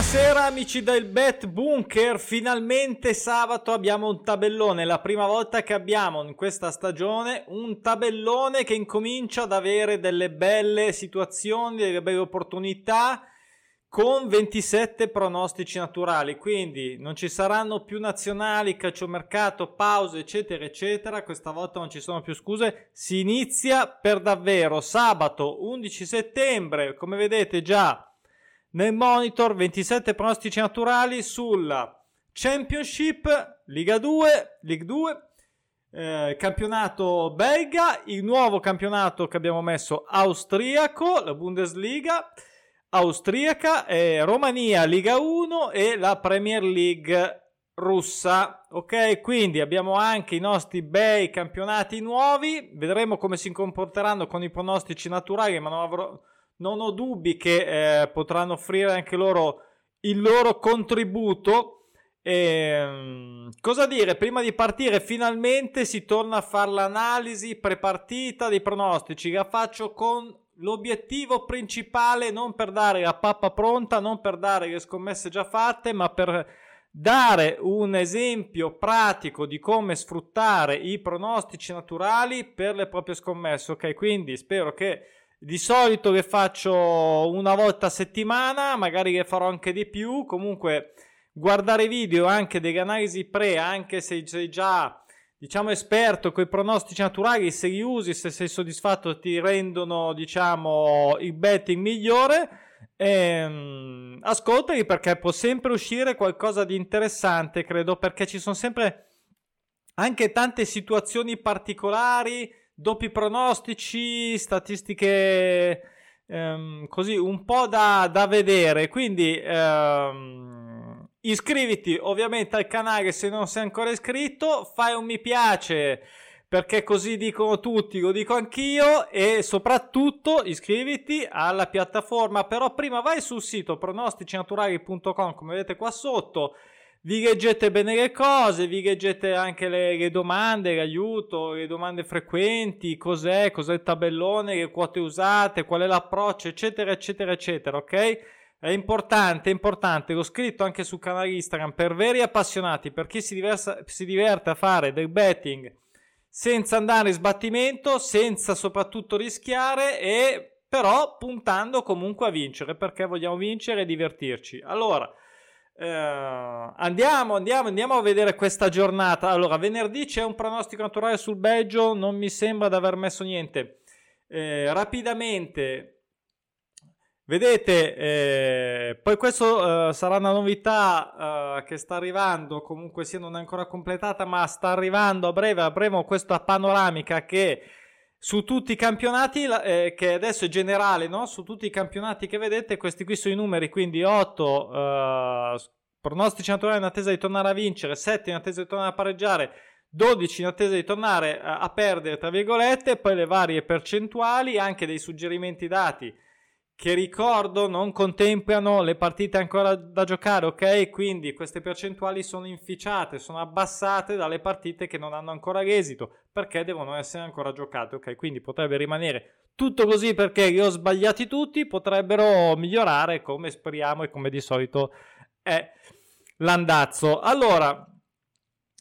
Buonasera amici del Bet Bunker, finalmente sabato abbiamo un tabellone, la prima volta che abbiamo in questa stagione un tabellone che incomincia ad avere delle belle situazioni, delle belle opportunità con 27 pronostici naturali, quindi non ci saranno più nazionali, calciomercato, pause, eccetera, eccetera. Questa volta non ci sono più scuse. Si inizia per davvero sabato 11 settembre, come vedete già nel monitor 27 pronostici naturali sulla Championship, Liga 2, League 2, eh, campionato belga, il nuovo campionato che abbiamo messo austriaco, la Bundesliga austriaca, eh, Romania Liga 1 e la Premier League russa. Ok, quindi abbiamo anche i nostri bei campionati nuovi. Vedremo come si comporteranno con i pronostici naturali, ma non, avrò, non ho dubbi che eh, potranno offrire anche loro il loro contributo. E, ehm, cosa dire? Prima di partire, finalmente si torna a fare l'analisi prepartita dei pronostici. La faccio con l'obiettivo principale non per dare la pappa pronta, non per dare le scommesse già fatte, ma per dare un esempio pratico di come sfruttare i pronostici naturali per le proprie scommesse. Ok, quindi spero che di solito le faccio una volta a settimana, magari le farò anche di più. Comunque, guardare video anche delle analisi pre, anche se sei già diciamo esperto con i pronostici naturali, se li usi, se sei soddisfatto, ti rendono diciamo il betting migliore. Ehm, ascoltali perché può sempre uscire qualcosa di interessante, credo, perché ci sono sempre anche tante situazioni particolari, doppi pronostici, statistiche ehm, così un po' da, da vedere. Quindi ehm, Iscriviti ovviamente al canale se non sei ancora iscritto, fai un mi piace perché così dicono tutti, lo dico anch'io e soprattutto iscriviti alla piattaforma. Però prima vai sul sito pronosticinaturali.com come vedete qua sotto, vi leggete bene le cose, vi leggete anche le, le domande, l'aiuto, le domande frequenti, cos'è, cos'è il tabellone, le quote usate, qual è l'approccio, eccetera, eccetera, eccetera, ok? È importante, è importante, l'ho scritto anche sul canale Instagram, per veri appassionati, per chi si, diversa, si diverte a fare del betting senza andare in sbattimento, senza soprattutto rischiare e però puntando comunque a vincere, perché vogliamo vincere e divertirci. Allora, eh, andiamo, andiamo, andiamo a vedere questa giornata. Allora, venerdì c'è un pronostico naturale sul Belgio, non mi sembra di aver messo niente. Eh, rapidamente, Vedete, eh, poi questo eh, sarà una novità eh, che sta arrivando, comunque sia non è ancora completata, ma sta arrivando a breve, avremo questa panoramica che su tutti i campionati, eh, che adesso è generale, no? su tutti i campionati che vedete, questi qui sono i numeri, quindi 8 eh, pronostici naturali in attesa di tornare a vincere, 7 in attesa di tornare a pareggiare, 12 in attesa di tornare a, a perdere, tra virgolette, poi le varie percentuali, anche dei suggerimenti dati che ricordo non contemplano le partite ancora da giocare, ok? Quindi queste percentuali sono inficiate, sono abbassate dalle partite che non hanno ancora l'esito, perché devono essere ancora giocate, ok? Quindi potrebbe rimanere tutto così perché li ho sbagliati tutti, potrebbero migliorare come speriamo e come di solito è l'andazzo. Allora,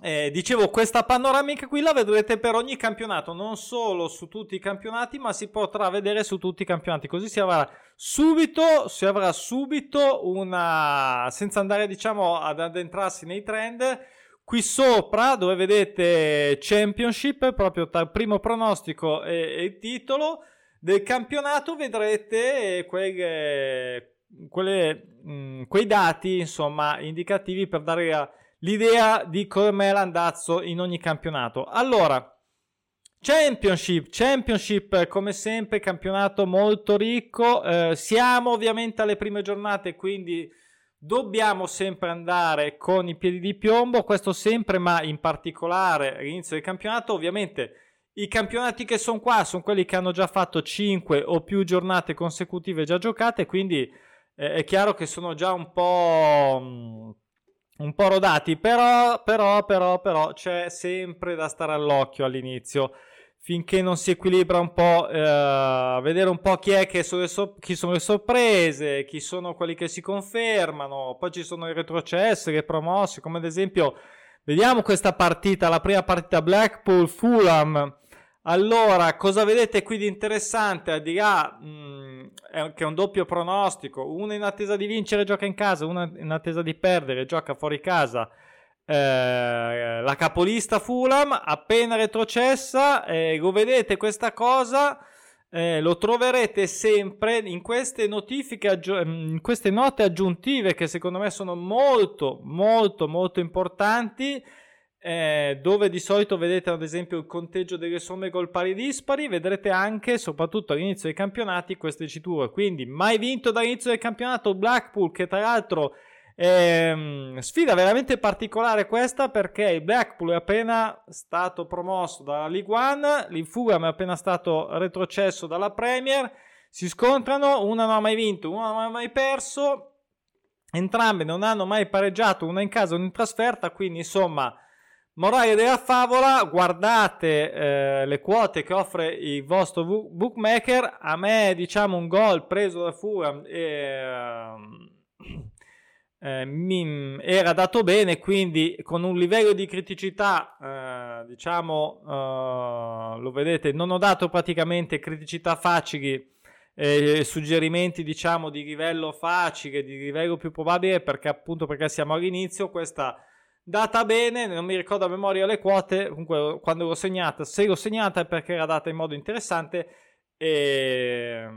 eh, dicevo, questa panoramica qui la vedrete per ogni campionato, non solo su tutti i campionati, ma si potrà vedere su tutti i campionati. Così si avrà subito, si avrà subito una, senza andare diciamo ad addentrarsi nei trend. Qui sopra, dove vedete Championship, proprio tra il primo pronostico e, il titolo del campionato, vedrete quelle, quelle, mh, mm, quei dati, insomma, indicativi per dare a l'idea di com'è l'andazzo in ogni campionato. Allora, Championship, Championship come sempre, campionato molto ricco. Eh, siamo ovviamente alle prime giornate, quindi dobbiamo sempre andare con i piedi di piombo. Questo sempre, ma in particolare all'inizio del campionato, ovviamente. I campionati che sono qua sono quelli che hanno già fatto 5 o più giornate consecutive già giocate, quindi eh, è chiaro che sono già un po' mm, un po' rodati, però, però, però, però c'è sempre da stare all'occhio all'inizio. finché non si equilibra un po', eh, vedere un po' chi è che sono so- chi sono le sorprese, chi sono quelli che si confermano, poi ci sono i retrocessi, le promosse, come ad esempio, vediamo questa partita, la prima partita Blackpool-Fulham, allora, cosa vedete qui di interessante? Al di là che è un doppio pronostico, uno in attesa di vincere gioca in casa, uno in attesa di perdere gioca fuori casa. Eh, la capolista Fulham appena retrocessa, eh, lo vedete questa cosa, eh, lo troverete sempre in queste notifiche, aggi- in queste note aggiuntive che secondo me sono molto, molto, molto importanti eh, dove di solito vedete ad esempio il conteggio delle somme gol pari dispari, vedrete anche, soprattutto all'inizio dei campionati, queste diciture. Quindi, mai vinto dall'inizio del campionato Blackpool, che tra l'altro è ehm, sfida veramente particolare questa perché il Blackpool è appena stato promosso dalla League One, l'Infugam è appena stato retrocesso dalla Premier. Si scontrano, una non ha mai vinto, una non ha mai perso. Entrambe non hanno mai pareggiato, una in casa, una in trasferta, quindi insomma Morale della favola, guardate eh, le quote che offre il vostro bookmaker. A me, diciamo, un gol preso da Fulham eh, eh, mi, era dato bene, quindi con un livello di criticità, eh, diciamo, eh, lo vedete, non ho dato praticamente criticità facili. Eh, suggerimenti diciamo di livello facile, di livello più probabile perché appunto perché siamo all'inizio questa data bene, non mi ricordo a memoria le quote, comunque quando l'ho segnata, se l'ho segnata è perché era data in modo interessante e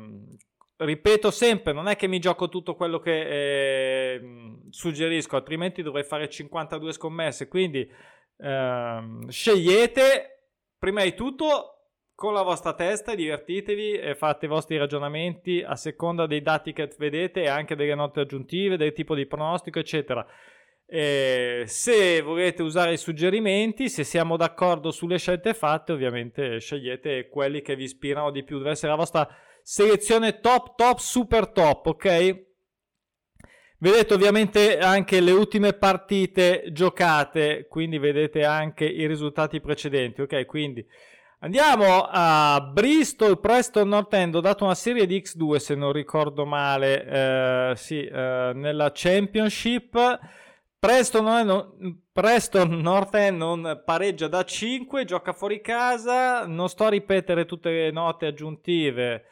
ripeto sempre, non è che mi gioco tutto quello che eh, suggerisco, altrimenti dovrei fare 52 scommesse, quindi eh, scegliete prima di tutto con la vostra testa, divertitevi e fate i vostri ragionamenti a seconda dei dati che vedete e anche delle note aggiuntive, del tipo di pronostico, eccetera. Eh, se volete usare i suggerimenti, se siamo d'accordo sulle scelte fatte, ovviamente scegliete quelli che vi ispirano di più. Deve essere la vostra selezione top, top, super top, ok? Vedete ovviamente anche le ultime partite giocate, quindi vedete anche i risultati precedenti, ok? Quindi andiamo a Bristol, Preston North End, ho dato una serie di X2 se non ricordo male, eh, sì, eh, nella Championship. Preston, non, Preston North End non pareggia da 5, gioca fuori casa, non sto a ripetere tutte le note aggiuntive.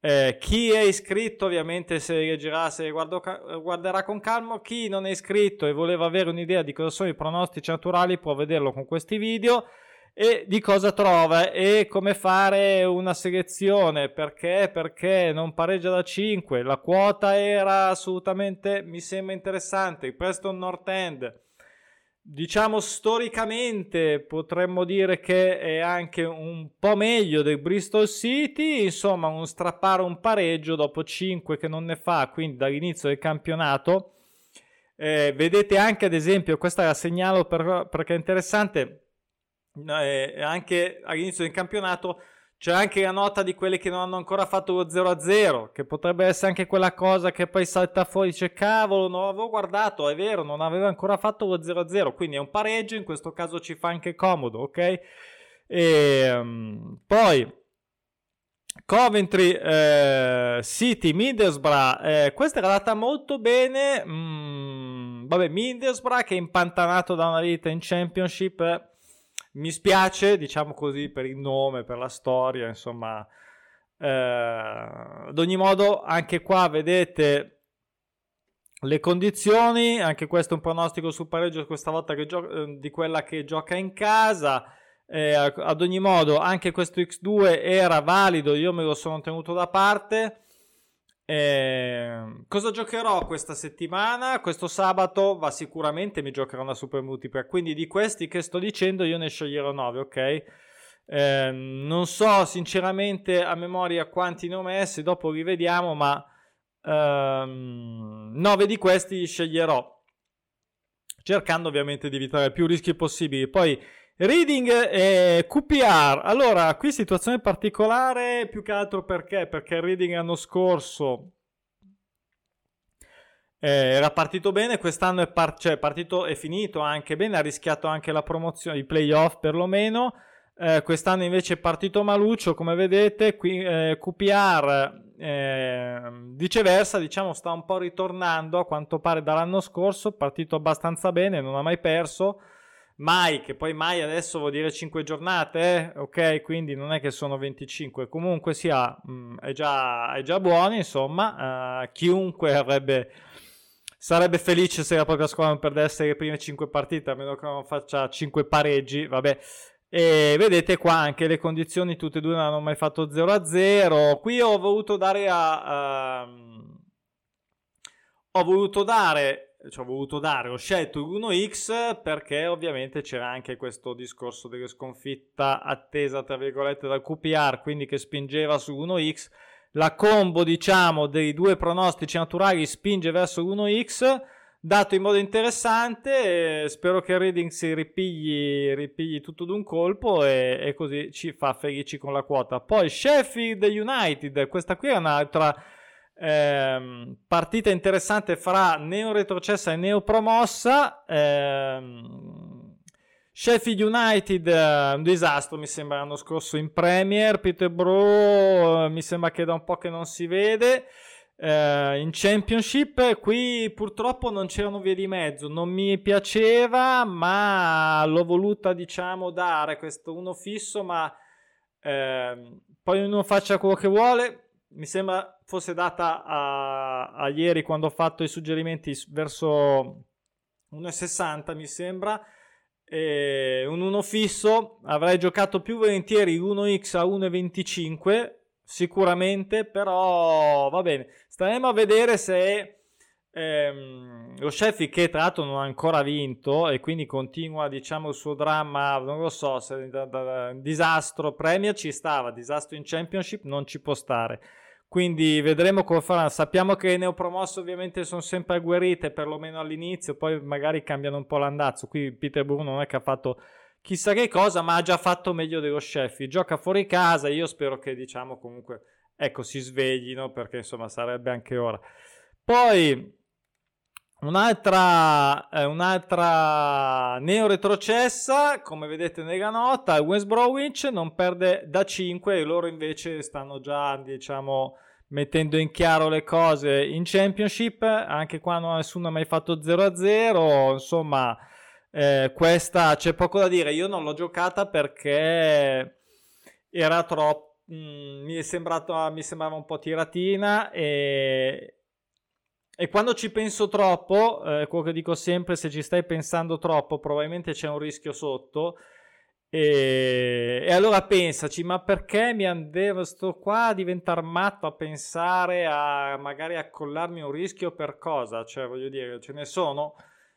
Eh, chi è iscritto ovviamente se leggerà, se guardo, guarderà con calma, chi non è iscritto e voleva avere un'idea di cosa sono i pronostici naturali può vederlo con questi video e di cosa trova? E come fare una selezione? Perché? Perché non pareggia da 5 la quota era assolutamente mi sembra interessante. Il Preston North End. Diciamo storicamente potremmo dire che è anche un po' meglio del Bristol City. Insomma un strappare un pareggio dopo 5 che non ne fa quindi dall'inizio del campionato. Eh, vedete anche ad esempio questa la segnalo per, perché è interessante eh, anche all'inizio del campionato c'è anche la nota di quelli che non hanno ancora fatto lo 0-0, che potrebbe essere anche quella cosa che poi salta fuori dice cavolo, non avevo guardato, è vero, non aveva ancora fatto lo 0-0, quindi è un pareggio, in questo caso ci fa anche comodo, ok? E, um, poi Coventry eh, City Middlesbrough, eh, questa era data molto bene, mm, vabbè Middlesbrough che è impantanato da una vita in Championship mi spiace, diciamo così, per il nome, per la storia, insomma. Eh, ad ogni modo, anche qua vedete le condizioni, anche questo è un pronostico sul pareggio questa volta gio- eh, di quella che gioca in casa. Eh, ad ogni modo, anche questo X2 era valido, io me lo sono tenuto da parte. Eh, cosa giocherò questa settimana? Questo sabato va sicuramente mi giocherò una super multiplayer. Quindi di questi che sto dicendo io ne sceglierò 9, ok? Eh, non so sinceramente a memoria quanti ne ho messi, dopo li vediamo, ma ehm, 9 di questi sceglierò. Cercando ovviamente di evitare più rischi possibili. Poi Reading e QPR. Allora, qui situazione particolare più che altro perché? Perché il Reading l'anno scorso eh, era partito bene, quest'anno è, par- cioè, partito, è finito anche bene, ha rischiato anche la promozione, i playoff perlomeno. Eh, quest'anno invece è partito maluccio, come vedete, qui eh, QPR eh, viceversa, diciamo, sta un po' ritornando a quanto pare dall'anno scorso, partito abbastanza bene, non ha mai perso. Mai, che poi mai adesso vuol dire 5 giornate, eh? ok? Quindi non è che sono 25, comunque sia, mh, mm, è, già, è, già, buono, insomma, uh, chiunque avrebbe, sarebbe felice se la propria squadra non perdesse le prime 5 partite, a meno che non faccia 5 pareggi, vabbè, e vedete qua anche le condizioni, tutte e due non hanno mai fatto 0-0. Qui ho voluto dare a... Uh, ho voluto dare, cioè ho voluto dare, ho scelto l'1x perché ovviamente c'era anche questo discorso della sconfitta attesa, tra virgolette, dal QPR, quindi che spingeva su 1x. La combo, diciamo, dei due pronostici naturali spinge verso l'1x dato in modo interessante. spero che Reading si ripigli, ripigli tutto d'un colpo e, e, così ci fa felici con la quota. Poi Sheffield United, questa qui è un'altra ehm, partita interessante fra neo retrocessa e neo promossa. Ehm, Sheffield United, un disastro mi sembra l'anno scorso in Premier. Peterborough mi sembra che da un po' che non si vede. Uh, in Championship qui purtroppo non c'erano vie di mezzo, non mi piaceva, ma l'ho voluta diciamo dare questo uno fisso, ma uh, poi ognuno faccia quello che vuole. Mi sembra fosse data a, a ieri quando ho fatto i suggerimenti verso 1,60 mi sembra. E un 1 fisso avrei giocato più volentieri 1x a 1,25 sicuramente, però va bene. Staremo a vedere se ehm, lo Sheffield, che tra l'altro non ha ancora vinto e quindi continua, diciamo, il suo dramma, non lo so, se da, da, da, disastro Premier ci stava, disastro in Championship non ci può stare. Quindi vedremo come farà. Sappiamo che le neopromosse ovviamente sono sempre agguerrite, perlomeno all'inizio, poi magari cambiano un po' l'andazzo. Qui Peterborough non è che ha fatto chissà che cosa, ma ha già fatto meglio dello Sheffield. Gioca fuori casa, io spero che diciamo comunque ecco si sveglino perché insomma sarebbe anche ora. Poi un'altra, eh, un'altra neo retrocessa, come vedete nella nota, West Bromwich non perde da 5 e loro invece stanno già diciamo mettendo in chiaro le cose in Championship, anche quando nessuno ha mai fatto 0-0, insomma eh, questa c'è poco da dire. Io non l'ho giocata perché era troppo. Mm, mi, sembrato, mi sembrava un po' tiratina e, e quando ci penso troppo, eh, quello che dico sempre, se ci stai pensando troppo, probabilmente c'è un rischio sotto. E, e allora pensaci, ma perché mi andavo sto qua a diventare matto a pensare a magari accollarmi un rischio per cosa? Cioè, voglio dire, ce ne sono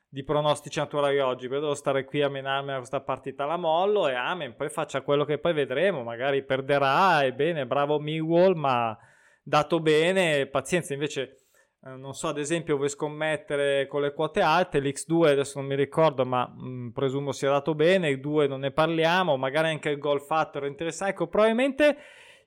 di pronostici naturali oggi, però devo stare qui a menarmi a questa partita la mollo e amen, poi faccia quello che poi vedremo, magari perderà e bene, bravo Millwall, ma dato bene, pazienza, invece eh, non so, ad esempio vuoi scommettere con le quote alte, l'X2 adesso non mi ricordo, ma mh, mm, presumo sia dato bene, il 2 non ne parliamo, magari anche il gol fatto era interessante, ecco, probabilmente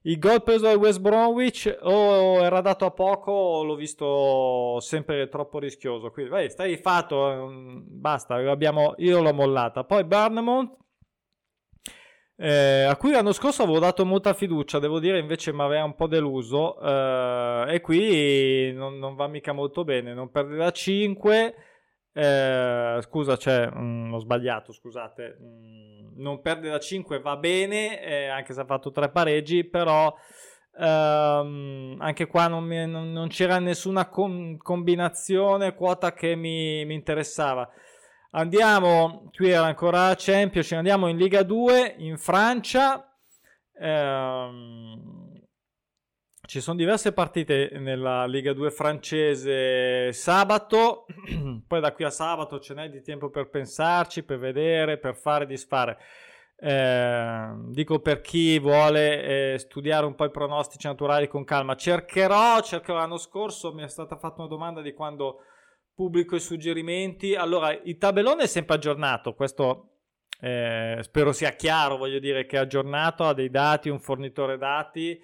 il gol preso dal West Bromwich o era dato a poco o l'ho visto sempre troppo rischioso. Quindi, vai, stai fatto, mm, basta, io l'ho mollata. Poi Bournemouth, eh, a cui l'anno scorso avevo dato molta fiducia, devo dire invece mi aveva un po' deluso eh, e qui non, non, va mica molto bene, non perde da 5. Eh, scusa, cioè, mh, mm, ho sbagliato, scusate. Mh, mm, non perde da 5 va bene, eh, anche se ha fatto tre pareggi, però ehm, anche qua non, mi, non, non c'era nessuna com- combinazione quota che mi, mi, interessava. Andiamo, qui era ancora Champions, andiamo in Liga 2 in Francia. Ehm, ci sono diverse partite nella Liga 2 francese sabato, poi da qui a sabato ce n'è di tempo per pensarci, per vedere, per fare, disfare. Eh, dico per chi vuole eh, studiare un po' i pronostici naturali con calma, cercherò, cercherò l'anno scorso, mi è stata fatta una domanda di quando pubblico i suggerimenti. Allora, il tabellone è sempre aggiornato, questo eh, spero sia chiaro, voglio dire che è aggiornato, ha dei dati, un fornitore dati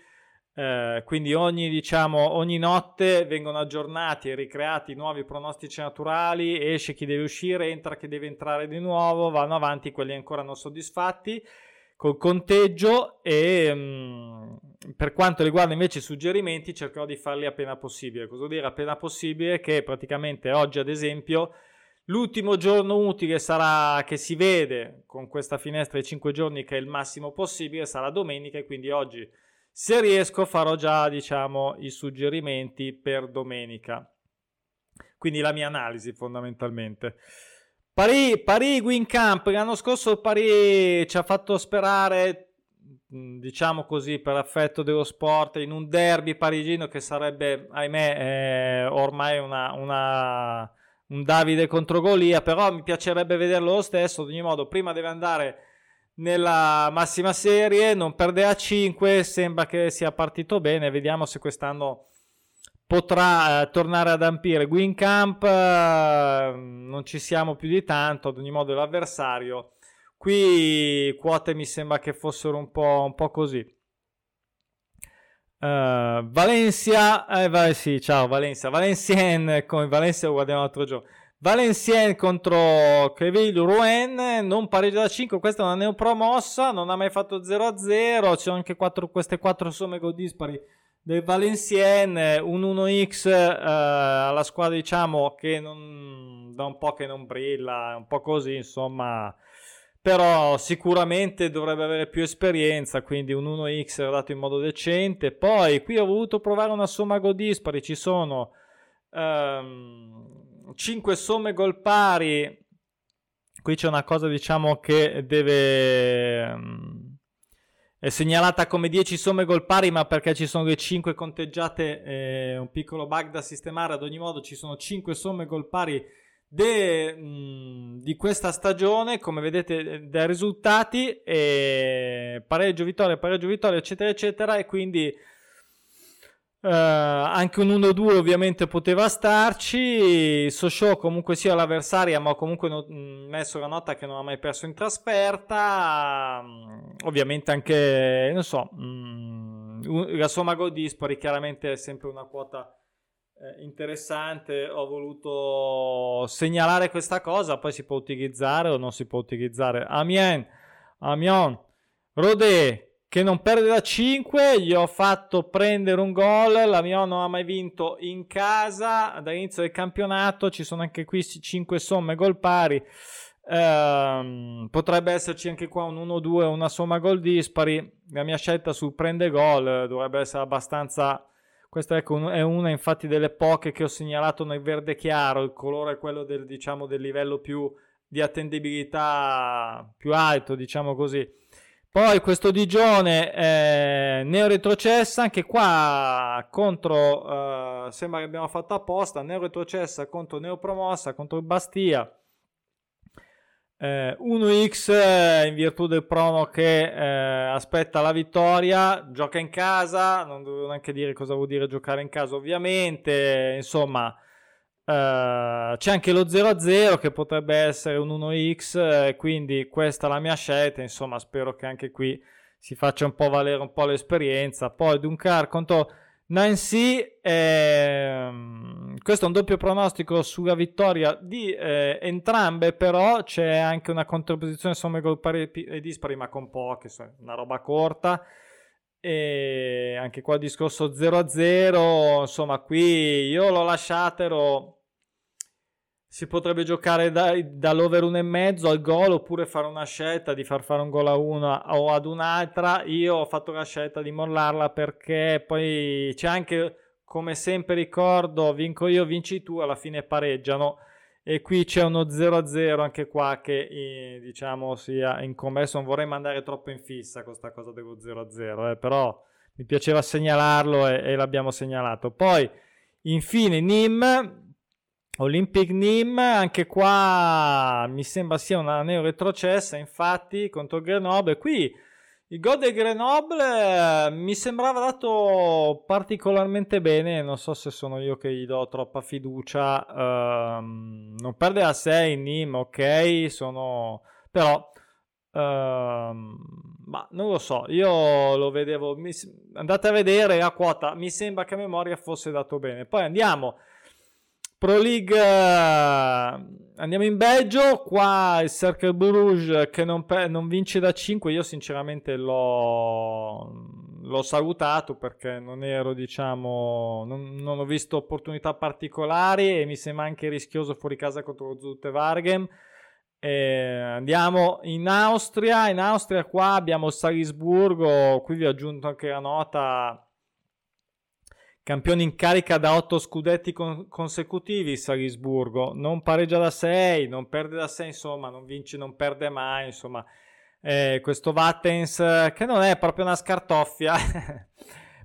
eh, quindi ogni, diciamo, ogni notte vengono aggiornati e ricreati nuovi pronostici naturali, esce chi deve uscire, entra chi deve entrare di nuovo, vanno avanti quelli ancora non soddisfatti. col conteggio e mh, mm, per quanto riguarda invece i suggerimenti cercherò di farli appena possibile. Cosa vuol dire appena possibile? Che praticamente oggi ad esempio l'ultimo giorno utile sarà che si vede con questa finestra di 5 giorni che è il massimo possibile sarà domenica e quindi oggi se riesco farò già diciamo i suggerimenti per domenica. Quindi la mia analisi fondamentalmente. Paris, Paris Camp, l'anno scorso Paris ci ha fatto sperare, diciamo così, per affetto dello sport, in un derby parigino che sarebbe, ahimè, eh, ormai una, una, un Davide contro Golia, però mi piacerebbe vederlo lo stesso, ad ogni modo, prima deve andare nella massima serie, non perde a 5, sembra che sia partito bene, vediamo se quest'anno potrà eh, tornare ad ampire. Guincamp eh, non ci siamo più di tanto, ad ogni modo l'avversario. Qui quote mi sembra che fossero un po', un po così. Uh, Valencia, eh, sì, ciao Valencia, Valencien, come Valencia lo guardiamo l'altro giorno. Valencien contro Creville Rouen, non pareggio da 5, questa è una neopromossa, non ha mai fatto 0-0, ci anche quattro, queste 4 somme gol dispari del Valenciennes, un 1x eh, alla squadra diciamo che non, da un po' che non brilla, un po' così insomma, però sicuramente dovrebbe avere più esperienza, quindi un 1x dato in modo decente. Poi qui ho voluto provare una somma gol dispari, ci sono ehm, 5 somme gol pari, qui c'è una cosa diciamo che deve... Ehm, è segnalata come 10 somme gol pari, ma perché ci sono le 5 conteggiate, eh, un piccolo bug da sistemare. Ad ogni modo, ci sono 5 somme gol pari de, mh, di questa stagione, come vedete eh, dai risultati, pareggio, vittoria, pareggio, vittoria, eccetera, eccetera. E quindi Uh, anche un 1-2 ovviamente poteva starci. Sochaux comunque sia l'avversaria, ma comunque no- messo la nota che non ha mai perso in trasferta. Ovviamente anche, non so, um, la somma gol dispari chiaramente è sempre una quota eh, interessante. Ho voluto segnalare questa cosa, poi si può utilizzare o non si può utilizzare. Amiens, Amiens, Rodé, che non perde da 5, gli ho fatto prendere un gol, la mia non ha mai vinto in casa dall'inizio del campionato, ci sono anche qui 5 somme gol pari, ehm, potrebbe esserci anche qua un 1-2, una somma gol dispari, la mia scelta sul prende gol dovrebbe essere abbastanza... Questa ecco, è una infatti delle poche che ho segnalato nel verde chiaro, il colore è quello del, diciamo, del livello più di attendibilità più alto, diciamo così. Poi questo Digione eh, neo retrocessa, anche qua contro, eh, sembra che abbiamo fatto apposta, neo retrocessa contro neopromossa, contro Bastia. Eh, 1x eh, in virtù del prono che eh, aspetta la vittoria, gioca in casa, non devo neanche dire cosa vuol dire giocare in casa ovviamente, insomma Uh, c'è anche lo 0-0 che potrebbe essere un 1x, eh, quindi questa è la mia scelta. Insomma, spero che anche qui si faccia un po' valere un po' l'esperienza. Poi Duncar contro Nancy, ehm, questo è un doppio pronostico sulla vittoria di eh, entrambe, però c'è anche una contrapposizione somme gol pari e dispari, ma con poche, una roba corta. E anche qua il discorso 0-0, insomma, qui io l'ho lasciato si potrebbe giocare da, dall'over 1,5 al gol oppure fare una scelta di far fare un gol a una o ad un'altra. Io ho fatto la scelta di mollarla perché poi c'è anche, come sempre ricordo, vinco io, vinci tu, alla fine pareggiano. E qui c'è uno 0-0 anche qua che eh, diciamo sia incommesso. Non vorrei mandare troppo in fissa questa cosa dello 0-0, eh, però mi piaceva segnalarlo e, e l'abbiamo segnalato. Poi infine Nim Olympic Nim, anche qua mi sembra sia una neo retrocessa, infatti, contro Grenoble. Qui il gol del Grenoble eh, mi sembrava dato particolarmente bene, non so se sono io che gli do troppa fiducia. Um, non perde a 6 Nim, ok, sono... però... Um, ma non lo so, io lo vedevo, mi, andate a vedere a quota, mi sembra che a memoria fosse dato bene. Poi andiamo Pro League andiamo in Belgio, qua il Cercle Bruges che non, non vince da 5, io sinceramente l'ho, l'ho, salutato perché non ero, diciamo, non, non, ho visto opportunità particolari e mi sembra anche rischioso fuori casa contro Zutte Vargem. E andiamo in Austria, in Austria qua abbiamo Salisburgo, qui vi ho aggiunto anche la nota Campione in carica da 8 scudetti con- consecutivi Salisburgo, non pareggia da 6, non perde da 6, insomma, non vince, non perde mai, insomma. Eh, questo Vattens che non è proprio una scartoffia,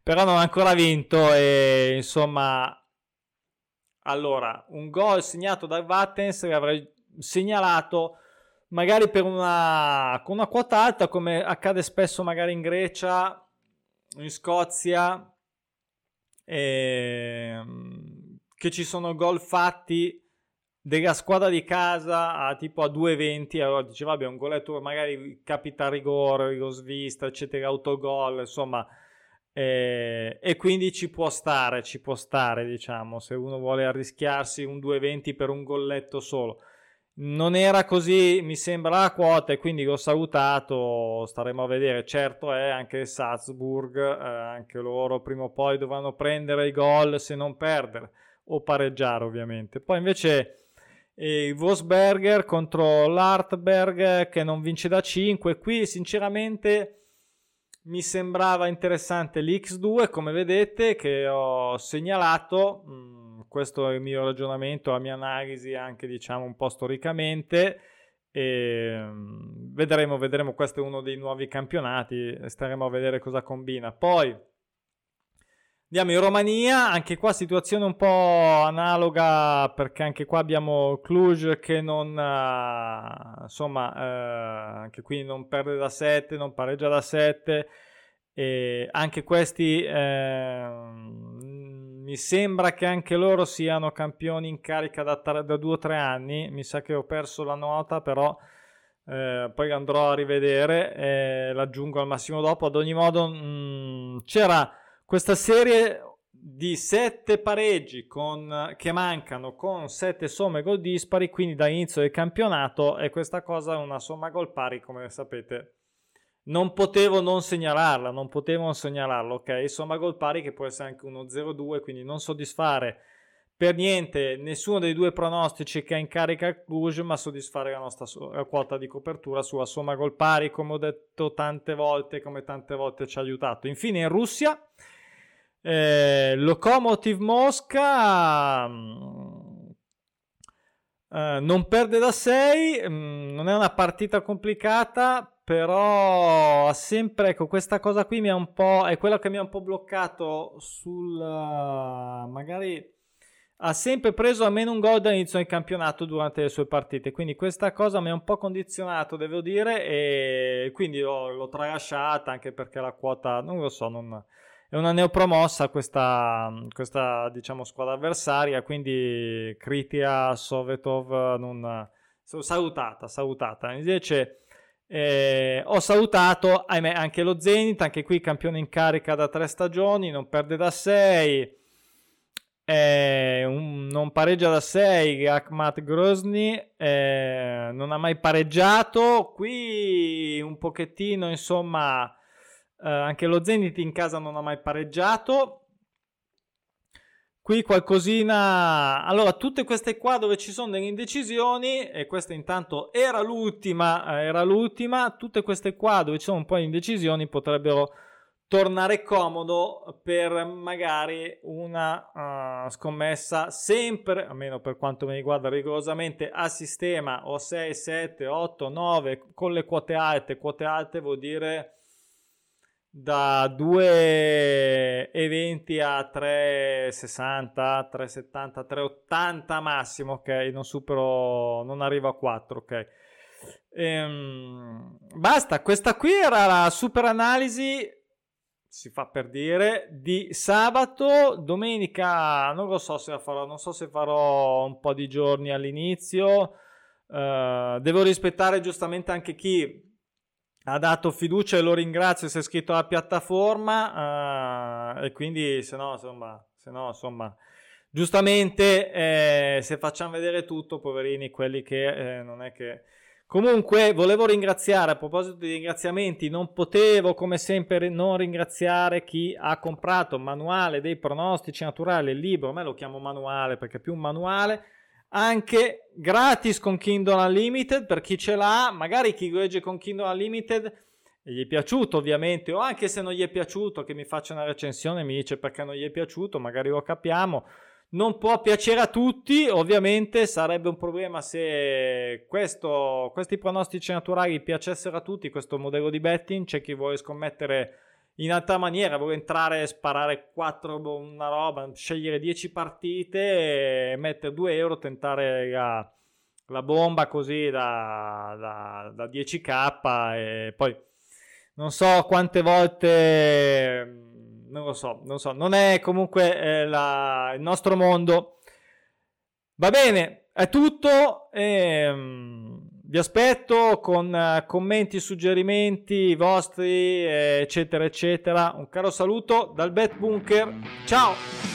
però non ha ancora vinto e insomma allora, un gol segnato da Vattens l'avrei segnalato magari per una, con una quota alta come accade spesso magari in Grecia, in Scozia, ehm, che ci sono gol fatti della squadra di casa a tipo a 2,20 allora dice vabbè un goletto magari capita a rigore, rigore svista eccetera, autogol insomma eh, e quindi ci può stare ci può stare diciamo se uno vuole arrischiarsi un 2,20 per un golletto solo non era così, mi sembra la quota e quindi l'ho salutato, staremo a vedere. Certo è anche Salzburg, eh, anche loro prima o poi dovranno prendere i gol se non perdere o pareggiare ovviamente. Poi invece eh, il Wolfsberger contro l'Artberg che non vince da 5, qui sinceramente mi sembrava interessante l'X2 come vedete che ho segnalato. Mh, mm, questo è il mio ragionamento, la mia analisi anche diciamo un po' storicamente. E mm, vedremo, vedremo, questo è uno dei nuovi campionati, staremo a vedere cosa combina. Poi andiamo in Romania, anche qua situazione un po' analoga perché anche qua abbiamo Cluj che non, uh, insomma, uh, anche qui non perde da 7, non pareggia da 7 e anche questi uh, mi sembra che anche loro siano campioni in carica da, tre, da due o tre anni. Mi sa che ho perso la nota, però eh, poi andrò a rivedere e l'aggiungo al massimo dopo. Ad ogni modo, mh, mm, c'era questa serie di sette pareggi con, che mancano con sette somme gol dispari, quindi dall'inizio del campionato, e questa cosa è una somma gol pari, come sapete non potevo non segnalarla, non potevo non segnalarla, ok? Insomma, gol pari che può essere anche uno 0-2, quindi non soddisfare per niente nessuno dei due pronostici che ha in carica Cluj, ma soddisfare la nostra quota di copertura sulla somma gol pari, come ho detto tante volte, come tante volte ci ha aiutato. Infine in Russia, eh, Lokomotiv Mosca... Uh, non perde da 6, um, non è una partita complicata, però sempre, ecco, questa cosa qui mi ha un po', è quella che mi ha un po' bloccato sul, uh, magari ha sempre preso almeno un gol dall'inizio del campionato durante le sue partite, quindi questa cosa mi ha un po' condizionato, devo dire, e quindi l'ho, l'ho tralasciata anche perché la quota, non lo so, non, è una neopromossa questa, questa diciamo, squadra avversaria, quindi Kritia Sovetov non, salutata, salutata. Invece eh, ho salutato, ahimè, anche lo Zenit, anche qui campione in carica da tre stagioni, non perde da sei, eh, un, non pareggia da 6 Akhmat Grozny eh, non ha mai pareggiato qui un pochettino insomma eh, anche lo Zenit in casa non ha mai pareggiato Qui qualcosina, allora tutte queste qua dove ci sono delle indecisioni e questa intanto era l'ultima, eh, era l'ultima, tutte queste qua dove ci sono un po' di indecisioni potrebbero tornare comodo per magari una uh, scommessa sempre, almeno per quanto mi riguarda rigorosamente, a sistema o 6, 7, 8, 9 con le quote alte, quote alte vuol dire da 2,20 a 3,60, 3,70, 3,80 massimo, ok? Non supero, non arrivo a 4, ok? Ehm, basta, questa qui era la super analisi, si fa per dire, di sabato, domenica, non lo so se la farò, non so se farò un po' di giorni all'inizio, uh, devo rispettare giustamente anche chi ha dato fiducia e lo ringrazio si è iscritto alla piattaforma uh, e quindi se no insomma, se no, insomma giustamente eh, se facciamo vedere tutto, poverini, quelli che eh, non è che... Comunque volevo ringraziare, a proposito di ringraziamenti, non potevo come sempre non ringraziare chi ha comprato il manuale dei pronostici naturali, il libro, a me lo chiamo manuale perché è più un manuale, anche gratis con Kindle Unlimited per chi ce l'ha, magari chi legge con Kindle Unlimited gli è piaciuto ovviamente o anche se non gli è piaciuto che mi faccia una recensione mi dice perché non gli è piaciuto, magari lo capiamo. Non può piacere a tutti, ovviamente sarebbe un problema se questo, questi pronostici naturali piacessero a tutti, questo modello di betting, c'è chi vuole scommettere in altra maniera, vuole entrare e sparare 4 una roba, scegliere 10 partite, mettere 2 euro, tentare la, la bomba così da, da, da 10k e poi non so quante volte non lo so, non so, non è comunque eh, la, il nostro mondo. Va bene, è tutto. Ehm, vi aspetto con uh, commenti, suggerimenti vostri, eccetera, eccetera. Un caro saluto dal Bet Bunker. Ciao!